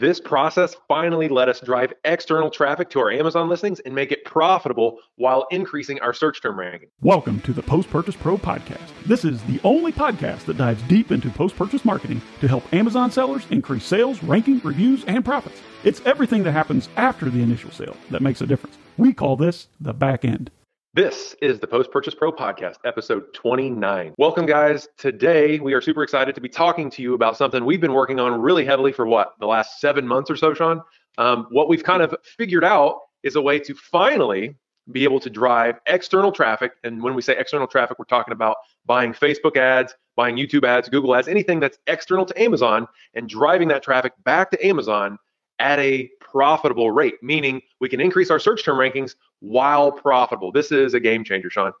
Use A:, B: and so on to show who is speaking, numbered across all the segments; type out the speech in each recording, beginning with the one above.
A: This process finally let us drive external traffic to our Amazon listings and make it profitable while increasing our search term ranking.
B: Welcome to the Post Purchase Pro podcast. This is the only podcast that dives deep into post purchase marketing to help Amazon sellers increase sales, ranking, reviews, and profits. It's everything that happens after the initial sale that makes a difference. We call this the back end.
A: This is the Post Purchase Pro Podcast, episode 29. Welcome, guys. Today, we are super excited to be talking to you about something we've been working on really heavily for what, the last seven months or so, Sean? Um, what we've kind of figured out is a way to finally be able to drive external traffic. And when we say external traffic, we're talking about buying Facebook ads, buying YouTube ads, Google ads, anything that's external to Amazon, and driving that traffic back to Amazon at a profitable rate, meaning we can increase our search term rankings while profitable. This is a game changer, Sean.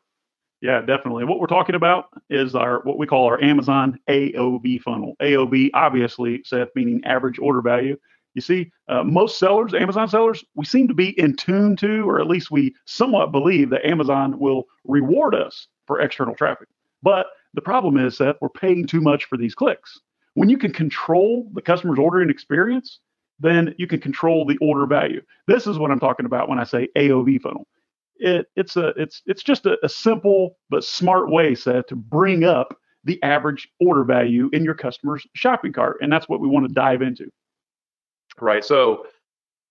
B: Yeah, definitely. What we're talking about is our what we call our Amazon AOV funnel. AOV, obviously, Seth, meaning average order value. You see, uh, most sellers, Amazon sellers, we seem to be in tune to, or at least we somewhat believe that Amazon will reward us for external traffic. But the problem is, Seth, we're paying too much for these clicks. When you can control the customer's ordering experience, then you can control the order value. This is what I'm talking about when I say AOV funnel. It, it's a it's it's just a, a simple but smart way, Seth, to bring up the average order value in your customer's shopping cart, and that's what we want to dive into.
A: Right. So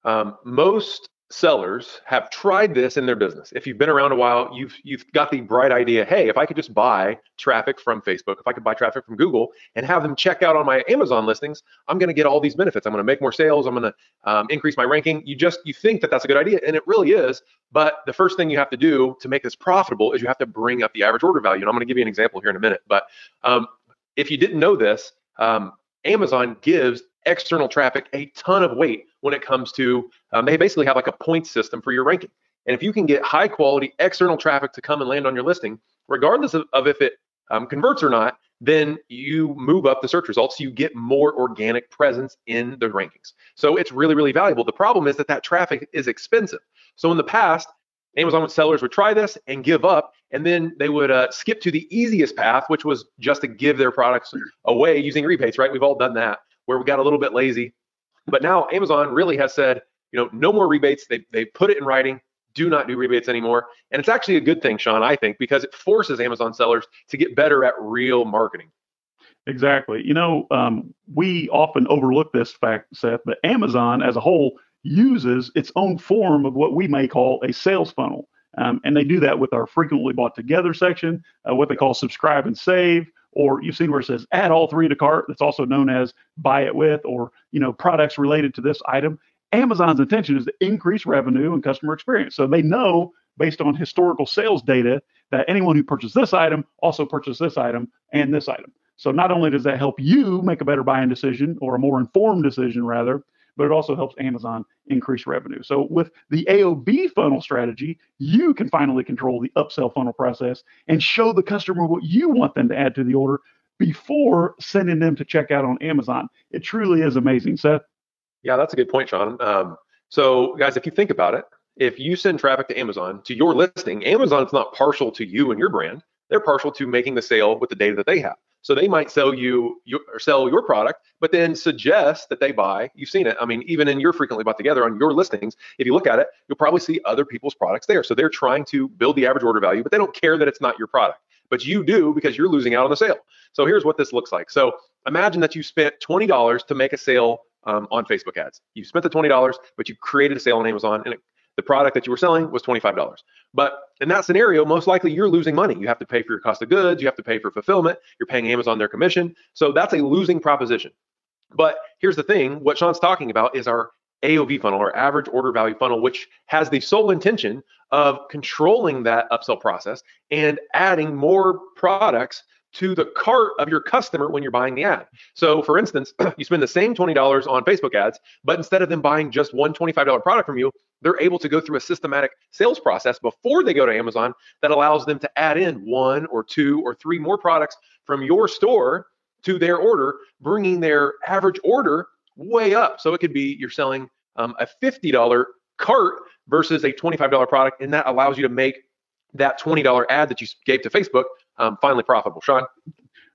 A: um, most sellers have tried this in their business. If you've been around a while, you've you've got the bright idea, hey, if I could just buy traffic from Facebook, if I could buy traffic from Google and have them check out on my Amazon listings, I'm going to get all these benefits. I'm going to make more sales, I'm going to um, increase my ranking. You just you think that that's a good idea and it really is, but the first thing you have to do to make this profitable is you have to bring up the average order value. And I'm going to give you an example here in a minute, but um, if you didn't know this, um, Amazon gives external traffic a ton of weight when it comes to um, they basically have like a point system for your ranking. And if you can get high quality external traffic to come and land on your listing, regardless of, of if it um, converts or not, then you move up the search results. You get more organic presence in the rankings. So it's really, really valuable. The problem is that that traffic is expensive. So in the past, Amazon sellers would try this and give up, and then they would uh, skip to the easiest path, which was just to give their products away using rebates, right? We've all done that where we got a little bit lazy. But now Amazon really has said, you know, no more rebates. They they put it in writing. Do not do rebates anymore. And it's actually a good thing, Sean, I think, because it forces Amazon sellers to get better at real marketing.
B: Exactly. You know, um, we often overlook this fact, Seth, but Amazon as a whole uses its own form of what we may call a sales funnel. Um, and they do that with our frequently bought together section, uh, what they call subscribe and save, or you've seen where it says add all three to cart. That's also known as buy it with, or you know products related to this item. Amazon's intention is to increase revenue and customer experience. So they know based on historical sales data that anyone who purchased this item also purchased this item and this item. So not only does that help you make a better buying decision or a more informed decision rather, but it also helps Amazon increase revenue. So with the AOV funnel strategy, you can finally control the upsell funnel process and show the customer what you want them to add to the order before sending them to check out on Amazon. It truly is amazing, Seth.
A: Yeah, that's a good point, Sean. Um, so, guys, if you think about it, if you send traffic to Amazon to your listing, Amazon's not partial to you and your brand. They're partial to making the sale with the data that they have. So they might sell you your, or sell your product, but then suggest that they buy. You've seen it. I mean, even in your frequently bought together on your listings, if you look at it, you'll probably see other people's products there. So they're trying to build the average order value, but they don't care that it's not your product. But you do because you're losing out on the sale. So here's what this looks like. So imagine that you spent $20 to make a sale um, on Facebook ads. You spent the $20, but you created a sale on Amazon and it the product that you were selling was $25. But in that scenario, most likely you're losing money. You have to pay for your cost of goods, you have to pay for fulfillment, you're paying Amazon their commission. So that's a losing proposition. But here's the thing what Sean's talking about is our AOV funnel, our average order value funnel, which has the sole intention of controlling that upsell process and adding more products to the cart of your customer when you're buying the ad. So, for instance, you spend the same $20 on Facebook ads, but instead of them buying just one $25 product from you, they're able to go through a systematic sales process before they go to Amazon that allows them to add in one or two or three more products from your store to their order, bringing their average order way up. So, it could be you're selling um, a $50 cart versus a $25 product, and that allows you to make that $20 ad that you gave to Facebook um, finally profitable. Sean?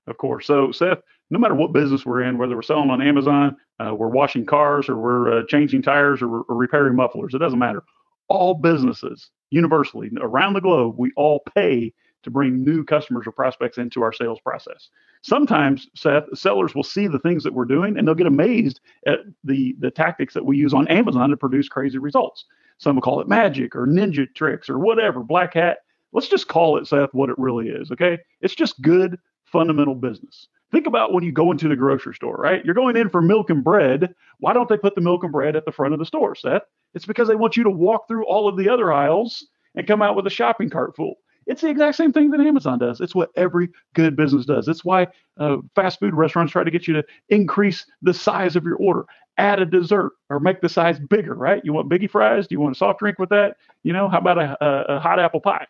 B: Of course. So, Seth, no matter what business we're in, whether we're selling on Amazon, uh, we're washing cars, or we're uh, changing tires, or, or repairing mufflers, it doesn't matter. All businesses, universally around the globe, we all pay to bring new customers or prospects into our sales process. Sometimes, Seth, sellers will see the things that we're doing and they'll get amazed at the, the tactics that we use on Amazon to produce crazy results. Some will call it magic or ninja tricks or whatever, black hat. Let's just call it, Seth, what it really is. Okay. It's just good, fundamental business. Think about when you go into the grocery store, right? You're going in for milk and bread. Why don't they put the milk and bread at the front of the store, Seth? It's because they want you to walk through all of the other aisles and come out with a shopping cart full. It's the exact same thing that Amazon does. It's what every good business does. It's why uh, fast food restaurants try to get you to increase the size of your order, add a dessert, or make the size bigger, right? You want biggie fries? Do you want a soft drink with that? You know, how about a, a, a hot apple pie?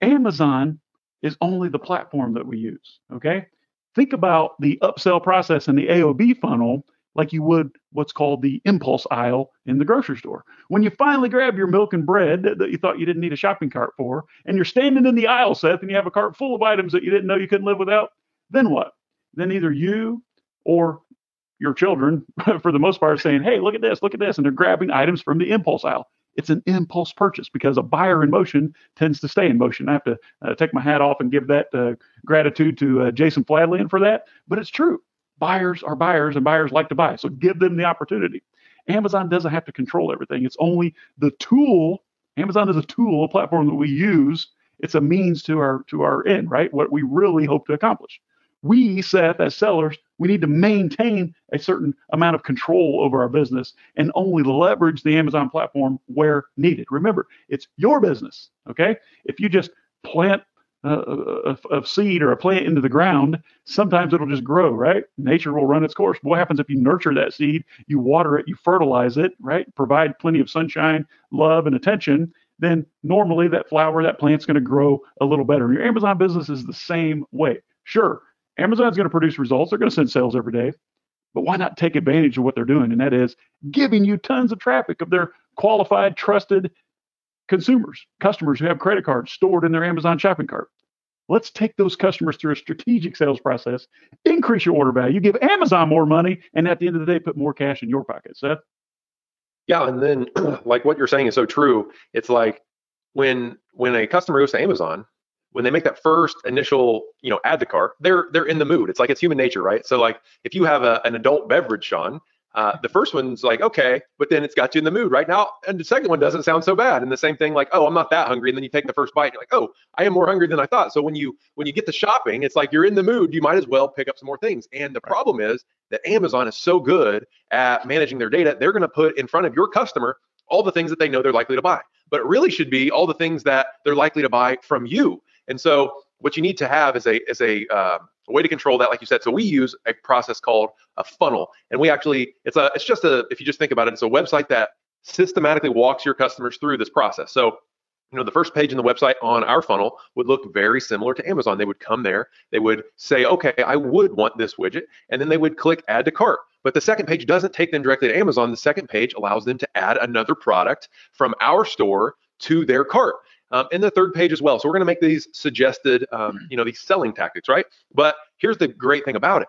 B: Amazon is only the platform that we use. Okay. Think about the upsell process in the AOV funnel like you would what's called the impulse aisle in the grocery store. When you finally grab your milk and bread that you thought you didn't need a shopping cart for, and you're standing in the aisle, Seth, and you have a cart full of items that you didn't know you couldn't live without, then what? Then either you or your children, for the most part, are saying, hey, look at this, look at this, and they're grabbing items from the impulse aisle. It's an impulse purchase because a buyer in motion tends to stay in motion. I have to uh, take my hat off and give that uh, gratitude to uh, Jason Fladlien for that, but it's true buyers are buyers and buyers like to buy. So give them the opportunity. Amazon doesn't have to control everything. It's only the tool. Amazon is a tool, a platform that we use. It's a means to our to our end, right? What we really hope to accomplish. We, Seth, as sellers, we need to maintain a certain amount of control over our business and only leverage the Amazon platform where needed. Remember, it's your business. Okay. If you just plant uh, uh, uh, a of seed or a plant into the ground, sometimes it'll just grow, right? Nature will run its course. What happens if you nurture that seed, you water it, you fertilize it, right? Provide plenty of sunshine, love, and attention, then normally that flower, that plant's going to grow a little better. And your Amazon business is the same way. Sure, Amazon's going to produce results, they're going to send sales every day. But why not take advantage of what they're doing? And that is giving you tons of traffic of their qualified, trusted, consumers, customers who have credit cards stored in their Amazon shopping cart. Let's take those customers through a strategic sales process, increase your order value, give Amazon more money, and at the end of the day, put more cash in your pocket. Seth?
A: Yeah, and then like what you're saying is so true. It's like when when a customer goes to Amazon, when they make that first initial, you know, add to cart, they're they're in the mood. It's like it's human nature, right? So like if you have a, an adult beverage, Sean, uh, the first one's like, okay, but then it's got you in the mood right now. And the second one doesn't sound so bad. And the same thing, like, oh, I'm not that hungry. And then you take the first bite, and you're like, oh, I am more hungry than I thought. So when you when you get to shopping, it's like you're in the mood. You might as well pick up some more things. And the problem is that Amazon is so good at managing their data, they're going to put in front of your customer all the things that they know they're likely to buy. But it really should be all the things that they're likely to buy from you. And so what you need to have is a is a uh, a way to control that, like you said. So we use a process called a funnel, and we actually it's a it's just a if you just think about it, it's a website that systematically walks your customers through this process. So you know the first page in the website on our funnel would look very similar to amazon. They would come there. They would say okay i would want this widget. And then they would click add to cart. But the second page doesn't take them directly to amazon. The second page allows them to add another product from our store to their cart um, and the third page as well. So we're going to make these suggested, um, you know, these selling tactics, right? But here's the great thing about it.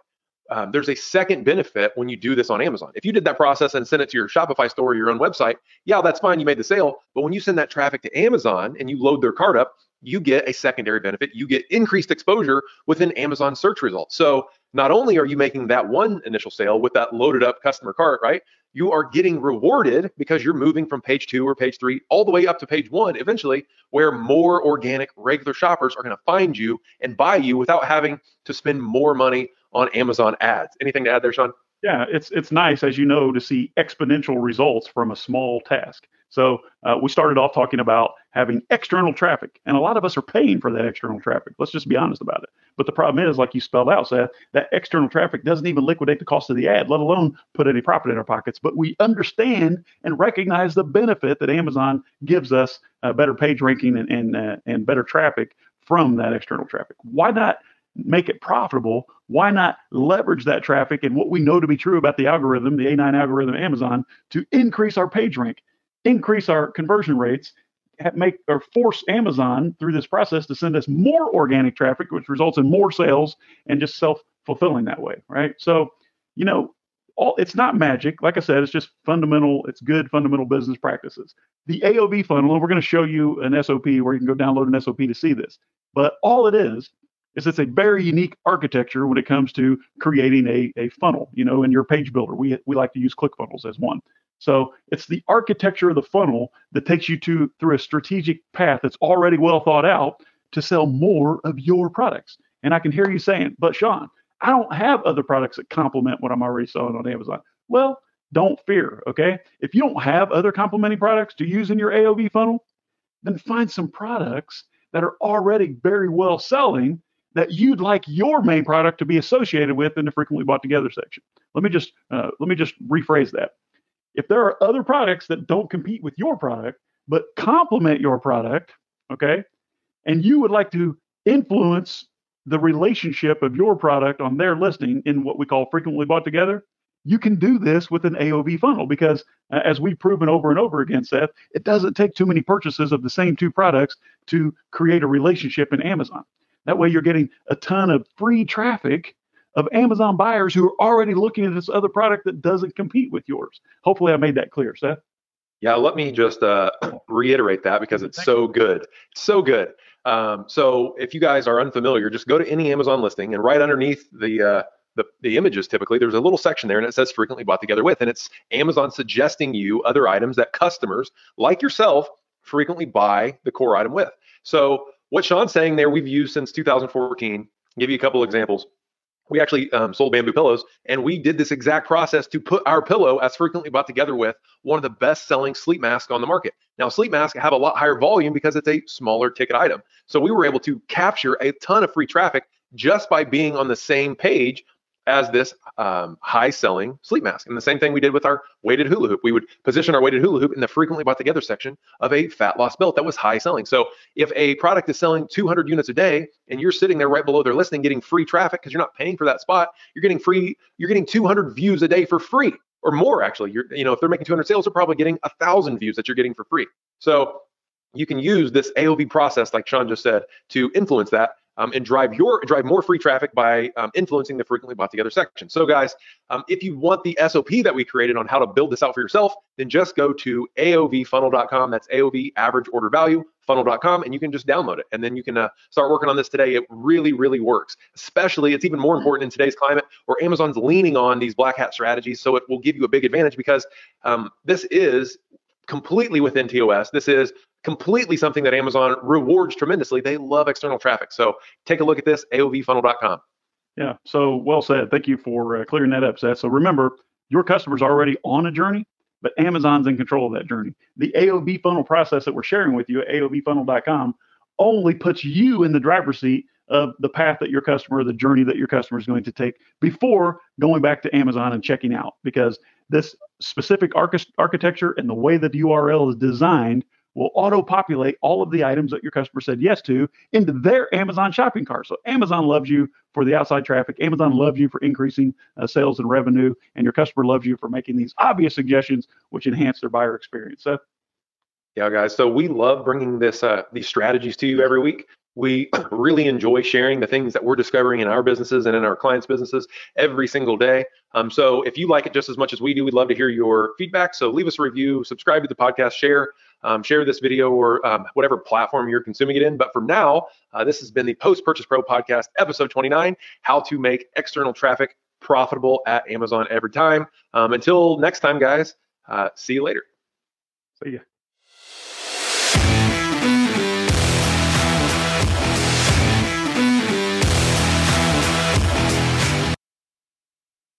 A: Um, there's a second benefit when you do this on Amazon. If you did that process and send it to your Shopify store or your own website, yeah, that's fine. You made the sale. But when you send that traffic to Amazon and you load their cart up, you get a secondary benefit. You get increased exposure within Amazon search results. So not only are you making that one initial sale with that loaded up customer cart, right? you are getting rewarded because you're moving from page two or page three all the way up to page one eventually, where more organic regular shoppers are going to find you and buy you without having to spend more money on Amazon ads. Anything to add there, Sean?
B: Yeah, it's it's nice, as you know, to see exponential results from a small task. So uh, we started off talking about having external traffic, and a lot of us are paying for that external traffic. Let's just be honest about it. But the problem is, like you spelled out, Seth, that external traffic doesn't even liquidate the cost of the ad, let alone put any profit in our pockets. But we understand and recognize the benefit that Amazon gives us uh, better page ranking and and, uh, and better traffic from that external traffic. Why not make it profitable, why not leverage that traffic and what we know to be true about the algorithm, the A9 algorithm Amazon, to increase our page rank, increase our conversion rates, make or force Amazon through this process to send us more organic traffic, which results in more sales and just self fulfilling that way, right? So, you know, all it's not magic. Like I said, it's just fundamental. It's good fundamental business practices. The AOV funnel, and we're going to show you an SOP where you can go download an SOP to see this. But all it is is it's a very unique architecture when it comes to creating a, a funnel. You know, in your page builder, we we like to use ClickFunnels as one. So it's the architecture of the funnel that takes you to through a strategic path that's already well thought out to sell more of your products. And I can hear you saying, but Sean, I don't have other products that complement what I'm already selling on Amazon. Well, don't fear, okay? If you don't have other complementing products to use in your AOV funnel, then find some products that are already very well selling that you'd like your main product to be associated with in the frequently bought together section. Let me just uh, let me just rephrase that. If there are other products that don't compete with your product but complement your product, okay, and you would like to influence the relationship of your product on their listing in what we call frequently bought together, you can do this with an AOV funnel because, uh, as we've proven over and over again, Seth, it doesn't take too many purchases of the same two products to create a relationship in Amazon. That way, you're getting a ton of free traffic of Amazon buyers who are already looking at this other product that doesn't compete with yours. Hopefully, I made that clear, Seth.
A: Yeah, let me just uh, reiterate that because it's so good. It's so good. Um, so if you guys are unfamiliar, just go to any Amazon listing and right underneath the, uh, the the images typically there's a little section there and it says frequently bought together with and it's Amazon suggesting you other items that customers like yourself frequently buy the core item with. So what Sean's saying there we've used since 2014. I'll give you a couple examples we actually um, sold bamboo pillows and we did this exact process to put our pillow as frequently bought together with one of the best selling sleep masks on the market. Now sleep masks have a lot higher volume because it's a smaller ticket item. So we were able to capture a ton of free traffic just by being on the same page as this um, high selling sleep mask. And the same thing we did with our weighted hula hoop. We would position our weighted hula hoop in the frequently bought together section of a fat loss belt that was high selling. So if a product is selling 200 units a day and you're sitting there right below their listing getting free traffic because you're not paying for that spot, you're getting free, you're getting 200 views a day for free or more actually. You're, you know, if they're making 200 sales, they're probably getting a thousand views that you're getting for free. So you can use this AOV process, like Sean just said, to influence that um, and drive your drive more free traffic by um, influencing the frequently bought together section. So guys, um, if you want the SOP that we created on how to build this out for yourself, then just go to aovfunnel.com. That's AOV average order value funnel.com and you can just download it and then you can uh, start working on this today it really really works especially it's even more important in today's climate where amazon's leaning on these black hat strategies so it will give you a big advantage because um, this is completely within tos this is completely something that Amazon rewards tremendously. They love external traffic. So take a look at this, aovfunnel.com.
B: Yeah, so well said. Thank you for uh, clearing that up, Seth. So remember, your customer's already on a journey, but Amazon's in control of that journey. The AOV funnel process that we're sharing with you at aovfunnel.com only puts you in the driver's seat of the path that your customer, the journey that your customer is going to take before going back to Amazon and checking out. Because this specific arch- architecture and the way that the URL is designed will auto populate all of the items that your customer said yes to into their Amazon shopping cart. So Amazon loves you for the outside traffic. Amazon loves you for increasing uh, sales and revenue, and your customer loves you for making these obvious suggestions which enhance their buyer experience. So,
A: yeah, guys. So we love bringing this uh, these strategies to you every week. We really enjoy sharing the things that we're discovering in our businesses and in our clients' businesses every single day. Um, so if you like it just as much as we do, we'd love to hear your feedback. So leave us a review, subscribe to the podcast, share um, share this video or um, whatever platform you're consuming it in. But for now, uh, this has been the Post Purchase Pro podcast, episode 29 How to Make External Traffic Profitable at Amazon Every Time. Um, until next time, guys, uh, see you later.
B: See ya.